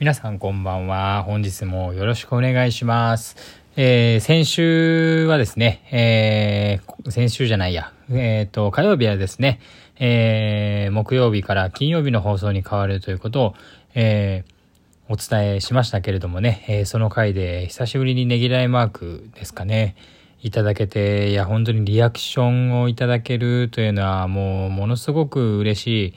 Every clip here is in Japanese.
皆さんこんばんは。本日もよろしくお願いします。えー、先週はですね、えー、先週じゃないや、えっ、ー、と、火曜日はですね、えー、木曜日から金曜日の放送に変わるということを、えー、お伝えしましたけれどもね、えー、その回で久しぶりにねぎらいマークですかね、いただけて、いや、本当にリアクションをいただけるというのはもうものすごく嬉しい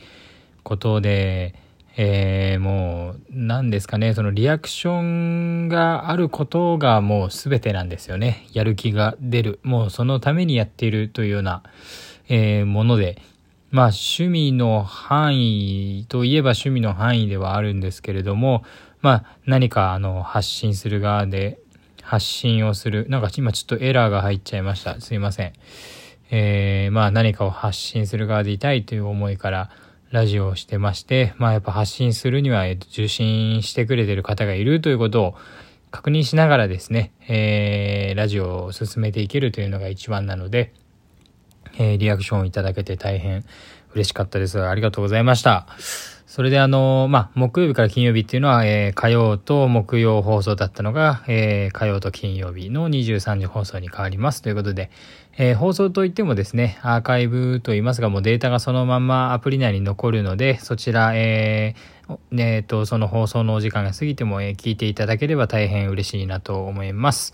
ことで、えー、もう何ですかねそのリアクションがあることがもう全てなんですよね。やる気が出る。もうそのためにやっているというような、えー、もので。まあ趣味の範囲といえば趣味の範囲ではあるんですけれどもまあ何かあの発信する側で発信をするなんか今ちょっとエラーが入っちゃいました。すいません。えー、まあ何かを発信する側でいたいという思いからラジオをしてまして、まあやっぱ発信するには、えっと、受信してくれてる方がいるということを確認しながらですね、えー、ラジオを進めていけるというのが一番なので、えー、リアクションをいただけて大変嬉しかったです。ありがとうございました。それであの、まあ、木曜日から金曜日っていうのは、えー、火曜と木曜放送だったのが、えー、火曜と金曜日の23時放送に変わりますということで、えー、放送といってもですね、アーカイブと言いますが、もうデータがそのままアプリ内に残るので、そちら、えー、えー、と、その放送のお時間が過ぎても、えー、聞いていただければ大変嬉しいなと思います。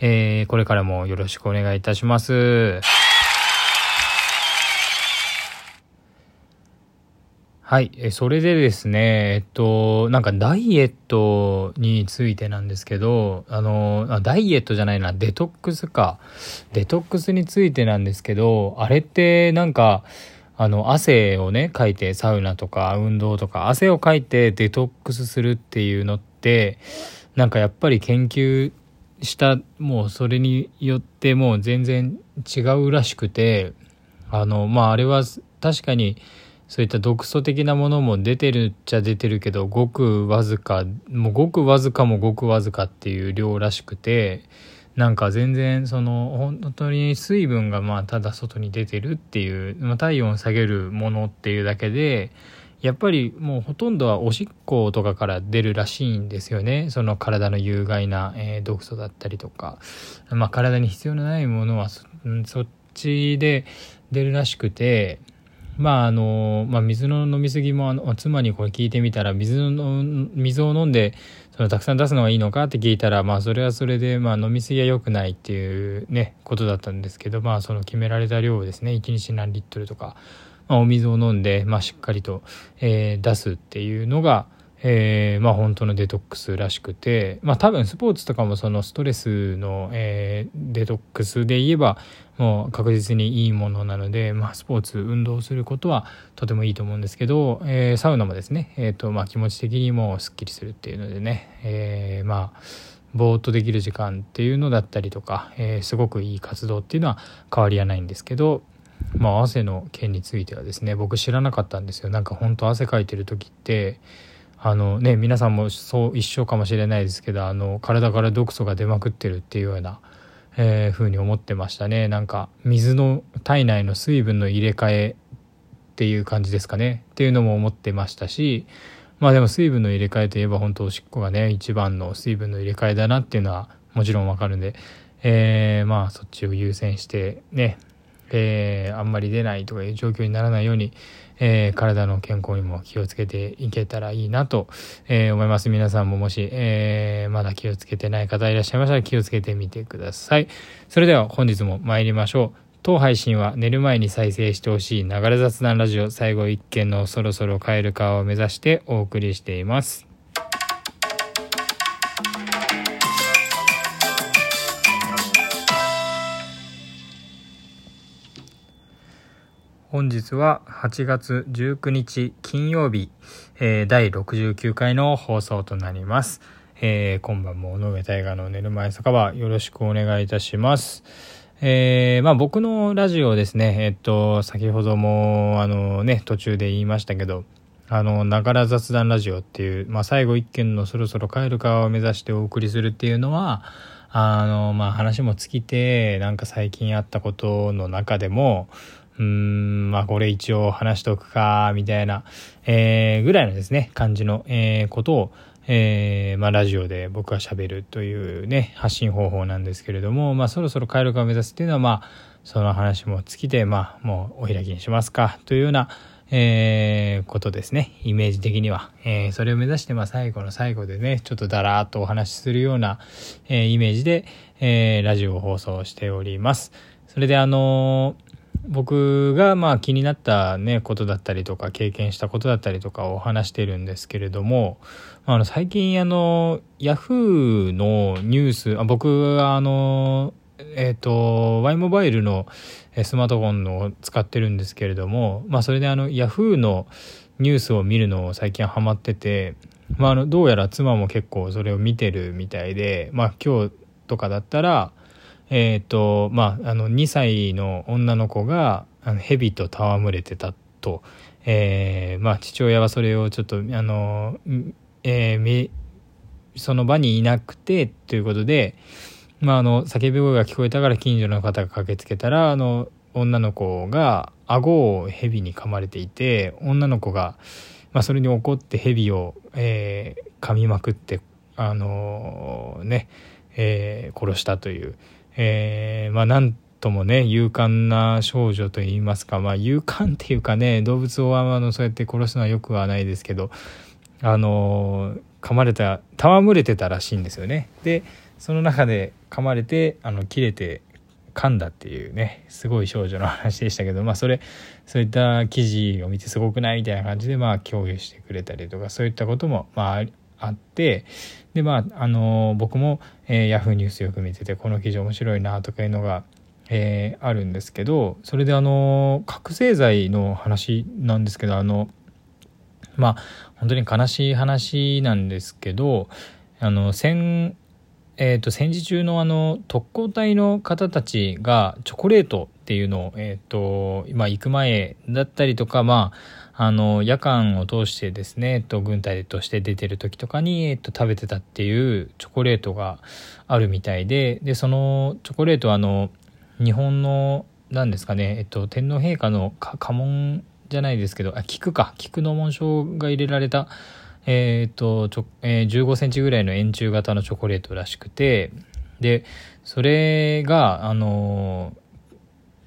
え、これからもよろしくお願いいたします。はい。え、それでですね、えっと、なんかダイエットについてなんですけど、あの、ダイエットじゃないな、デトックスか。デトックスについてなんですけど、あれってなんか、あの、汗をね、かいて、サウナとか運動とか、汗をかいてデトックスするっていうのって、なんかやっぱり研究した、もうそれによってもう全然違うらしくて、あの、まあ、あれは確かに、そういった毒素的なものも出てるっちゃ出てるけどごくわずかもうごくわずかもごくわずかっていう量らしくてなんか全然その本当に水分がまあただ外に出てるっていう、まあ、体温を下げるものっていうだけでやっぱりもうほとんどはおしっことかから出るらしいんですよね。その体の有害な、えー、毒素だったりとか、まあ、体に必要のないものはそっちで出るらしくてまああの、まあ、水の飲み過ぎもあの妻にこれ聞いてみたら水の水を飲んでそのたくさん出すのがいいのかって聞いたらまあそれはそれでまあ飲み過ぎは良くないっていうねことだったんですけどまあその決められた量をですね1日何リットルとか、まあ、お水を飲んで、まあ、しっかりと、えー、出すっていうのがえー、まあ本当のデトックスらしくて、まあ多分スポーツとかもそのストレスの、えー、デトックスで言えばもう確実にいいものなので、まあスポーツ、運動することはとてもいいと思うんですけど、えー、サウナもですね、えっ、とまあ気持ち的にもスッキリするっていうのでね、えー、まあぼーっとできる時間っていうのだったりとか、えー、すごくいい活動っていうのは変わりはないんですけど、まあ汗の件についてはですね、僕知らなかったんですよ。なんか本当汗かいてる時って、あのね皆さんもそう一緒かもしれないですけどあの体から毒素が出まくってるっていうような、えー、風に思ってましたね。なんか水の体内の水分の入れ替えっていう感じですかね。っていうのも思ってましたしまあでも水分の入れ替えといえば本当おしっこがね一番の水分の入れ替えだなっていうのはもちろんわかるんで、えー、まあそっちを優先してねえー、あんまり出ないとかいう状況にならないように、えー、体の健康にも気をつけていけたらいいなと、えー、思います。皆さんももし、えまだ気をつけてない方いらっしゃいましたら気をつけてみてください。それでは本日も参りましょう。当配信は寝る前に再生してほしい流れ雑談ラジオ最後一件のそろそろ帰るかを目指してお送りしています。本日は8月19日金曜日、えー、第69回の放送となります。えー、今晩も尾上大河の寝る前酒場よろしくお願いいたします。えー、まあ僕のラジオですね、えっと、先ほどもあのね、途中で言いましたけど、あの、ながら雑談ラジオっていう、まあ最後一件のそろそろ帰るかを目指してお送りするっていうのは、あの、まあ話も尽きて、なんか最近あったことの中でも、うーん、まあこれ一応話しておくか、みたいな、えー、ぐらいのですね、感じの、えー、ことを、えー、まあ、ラジオで僕が喋るというね、発信方法なんですけれども、まあ、そろそろ回路化を目指すっていうのは、まあ、その話も尽きて、まあ、もうお開きにしますか、というような、えー、ことですね。イメージ的には。えー、それを目指して、まあ、最後の最後でね、ちょっとだらーっとお話しするような、えー、イメージで、えー、ラジオを放送しております。それで、あの僕がまあ気になったねことだったりとか経験したことだったりとかを話してるんですけれども、あの最近あのヤフーのニュースあ僕はあのえっ、ー、と Y モバイルのスマートフォンの使ってるんですけれどもまあそれであのヤフーのニュースを見るのを最近ハマってて、まあ、あのどうやら妻も結構それを見てるみたいでまあ今日とかだったらえっ、ー、とまああの2歳の女の子があの蛇と戯れてたと、えー、まあ父親はそれをちょっとあの、えー、その場にいなくてということで、まあ、あの叫び声が聞こえたから近所の方が駆けつけたらあの女の子が顎を蛇に噛まれていて女の子が、まあ、それに怒って蛇を、えー、噛みまくってあのー、ね、えー、殺したという。えー、まあなんともね勇敢な少女といいますか。まあ勇敢っていうかね動物をあのそうやって殺すのはよくはないですけどあの噛まれた戯れてたらしいんですよね。でその中で噛まれてあの切れて噛んだっていうねすごい少女の話でしたけどまあそれそういった記事を見てすごくないみたいな感じでまあ共有してくれたりとかそういったこともまああってでまああの僕も、えー、ヤフーニュースよく見ててこの記事面白いなとかいうのが、えー、あるんですけどそれであの覚醒剤の話なんですけどあのまあ本当に悲しい話なんですけどあの戦えーと、戦時中のあの特攻隊の方たちがチョコレートっていうのを、えーとまあ、行く前だったりとか、まあ、あの、夜間を通してですね、えっと、軍隊として出てる時とかに、えっと、食べてたっていうチョコレートがあるみたいで、で、そのチョコレートはあの、日本の、何ですかね、えっと、天皇陛下の家紋じゃないですけど、あ、菊か、菊の紋章が入れられた、えー、っと、ちょ、えー、15センチぐらいの円柱型のチョコレートらしくて、で、それが、あのー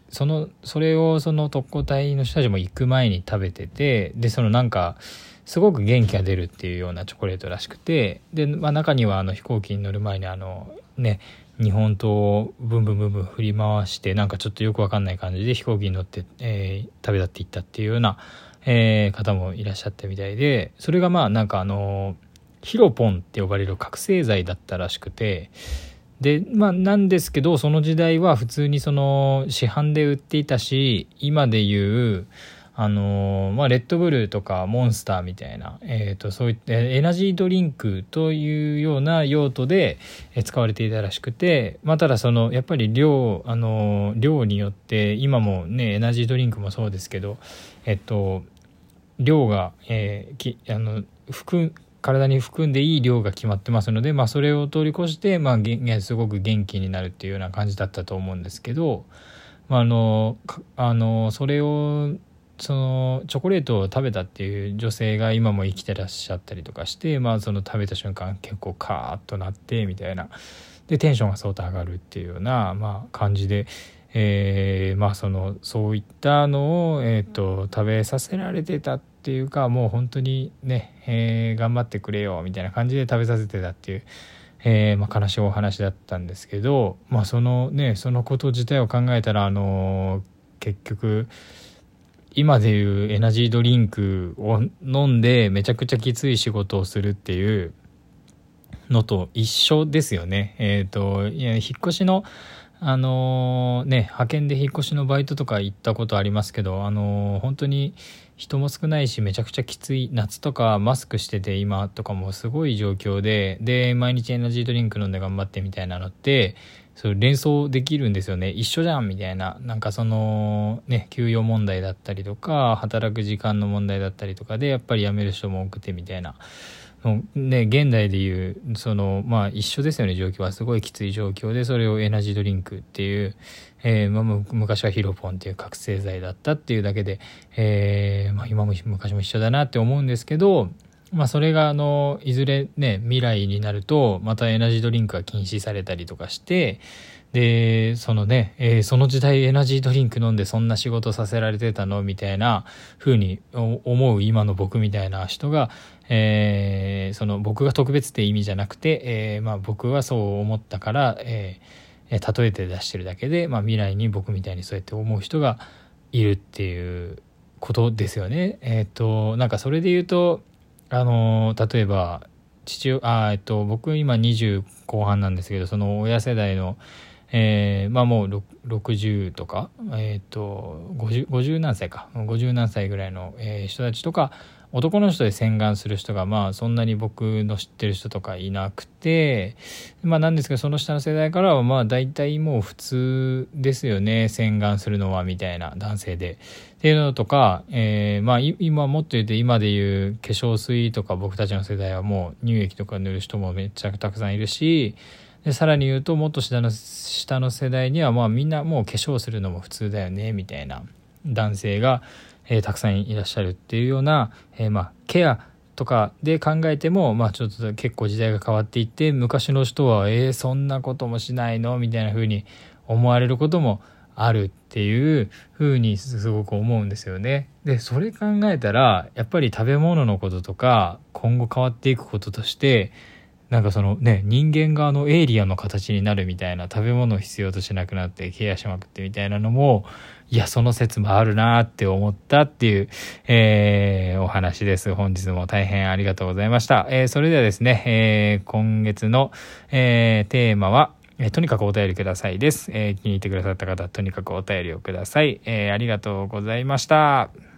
そのそれをその特攻隊の人たちも行く前に食べててでそのなんかすごく元気が出るっていうようなチョコレートらしくてで、まあ、中にはあの飛行機に乗る前にあのね日本刀をブンブンブンブン振り回してなんかちょっとよくわかんない感じで飛行機に乗って、えー、食べたっていったっていうような、えー、方もいらっしゃったみたいでそれがまあなんかあのヒロポンって呼ばれる覚醒剤だったらしくてでまあなんですけどその時代は普通にその市販で売っていたし今でいうあのまあ、レッドブルとかモンスターみたいな、えーと、そういったエナジードリンクというような用途で使われていたらしくて、まあ、ただそのやっぱり量あの量によって今もねエナジードリンクもそうですけど、えっと、量が、えー、きあの含体に含んでいい量が決まってますので、まあ、それを通り越して、まあ、すごく元気になるっていうような感じだったと思うんですけど、まあ、あのあのそれをそのチョコレートを食べたっていう女性が今も生きてらっしゃったりとかして、まあ、その食べた瞬間結構カーッとなってみたいなでテンションが相当上がるっていうような、まあ、感じで。えー、まあそのそういったのを、えーと食べさせられてたっっていうかもう本当にね、えー、頑張ってくれよみたいな感じで食べさせてたっていう、えー、まあ、悲しいお話だったんですけど、まあ、そのねそのこと自体を考えたらあの結局今でいうエナジードリンクを飲んでめちゃくちゃきつい仕事をするっていうのと一緒ですよね。えっ、ー、といや引っ越しのあのね派遣で引っ越しのバイトとか行ったことありますけどあの本当に人も少ないしめちゃくちゃきつい夏とかマスクしてて今とかもすごい状況でで毎日エナジードリンク飲んで頑張ってみたいなのってそう連想できるんですよね。一緒じゃんみたいな。なんかそのね給与問題だったりとか働く時間の問題だったりとかでやっぱり辞める人も多くてみたいな。ね、現代でいうそのまあ一緒ですよね状況は。すごいきつい状況でそれをエナジードリンクっていう、えーまあ、昔はヒロポンっていう覚醒剤だったっていうだけで、えーまあ、今も昔も一緒だなって思うんですけどまあそれがあの、いずれね、未来になると、またエナジードリンクが禁止されたりとかして、で、そのね、えー、その時代エナジードリンク飲んでそんな仕事させられてたのみたいな風に思う今の僕みたいな人が、えー、その僕が特別って意味じゃなくて、えー、まあ僕はそう思ったから、えー、例えて出してるだけで、まあ未来に僕みたいにそうやって思う人がいるっていうことですよね。えっ、と、なんかそれで言うと、あの例えば、父あえっと、僕今20後半なんですけど、その親世代の、えー、まあもう60とか、えっ、ー、と 50, 50何歳か。50何歳ぐらいの、えー、人たちとか男の人で洗顔する人がまあそんなに僕の知ってる人とかいなくてまあなんですけどその下の世代からはまあ大体もう普通ですよね洗顔するのはみたいな男性で。っていうのとか、えー、まあ今もっと言うと今で言う化粧水とか僕たちの世代はもう乳液とか塗る人もめっちゃたくさんいるしでさらに言うともっと下の下の世代にはまあみんなもう化粧するのも普通だよねみたいな男性が、えー、たくさんいらっしゃるっていうような、えー、まあケアとかで考えても、まあちょっと結構時代が変わっていって、昔の人は、えー、そんなこともしないの？みたいな風に思われることもあるっていう風にすごく思うんですよね。で、それ考えたら、やっぱり食べ物のこととか、今後変わっていくこととして、なんかそのね、人間があのエイリアンの形になるみたいな食べ物を必要としなくなってケアしまくってみたいなのも、いや、その説もあるなって思ったっていう、えー、お話です。本日も大変ありがとうございました。えー、それではですね、えー、今月の、えー、テーマは、えとにかくお便りくださいです。えー、気に入ってくださった方、とにかくお便りをください。えー、ありがとうございました。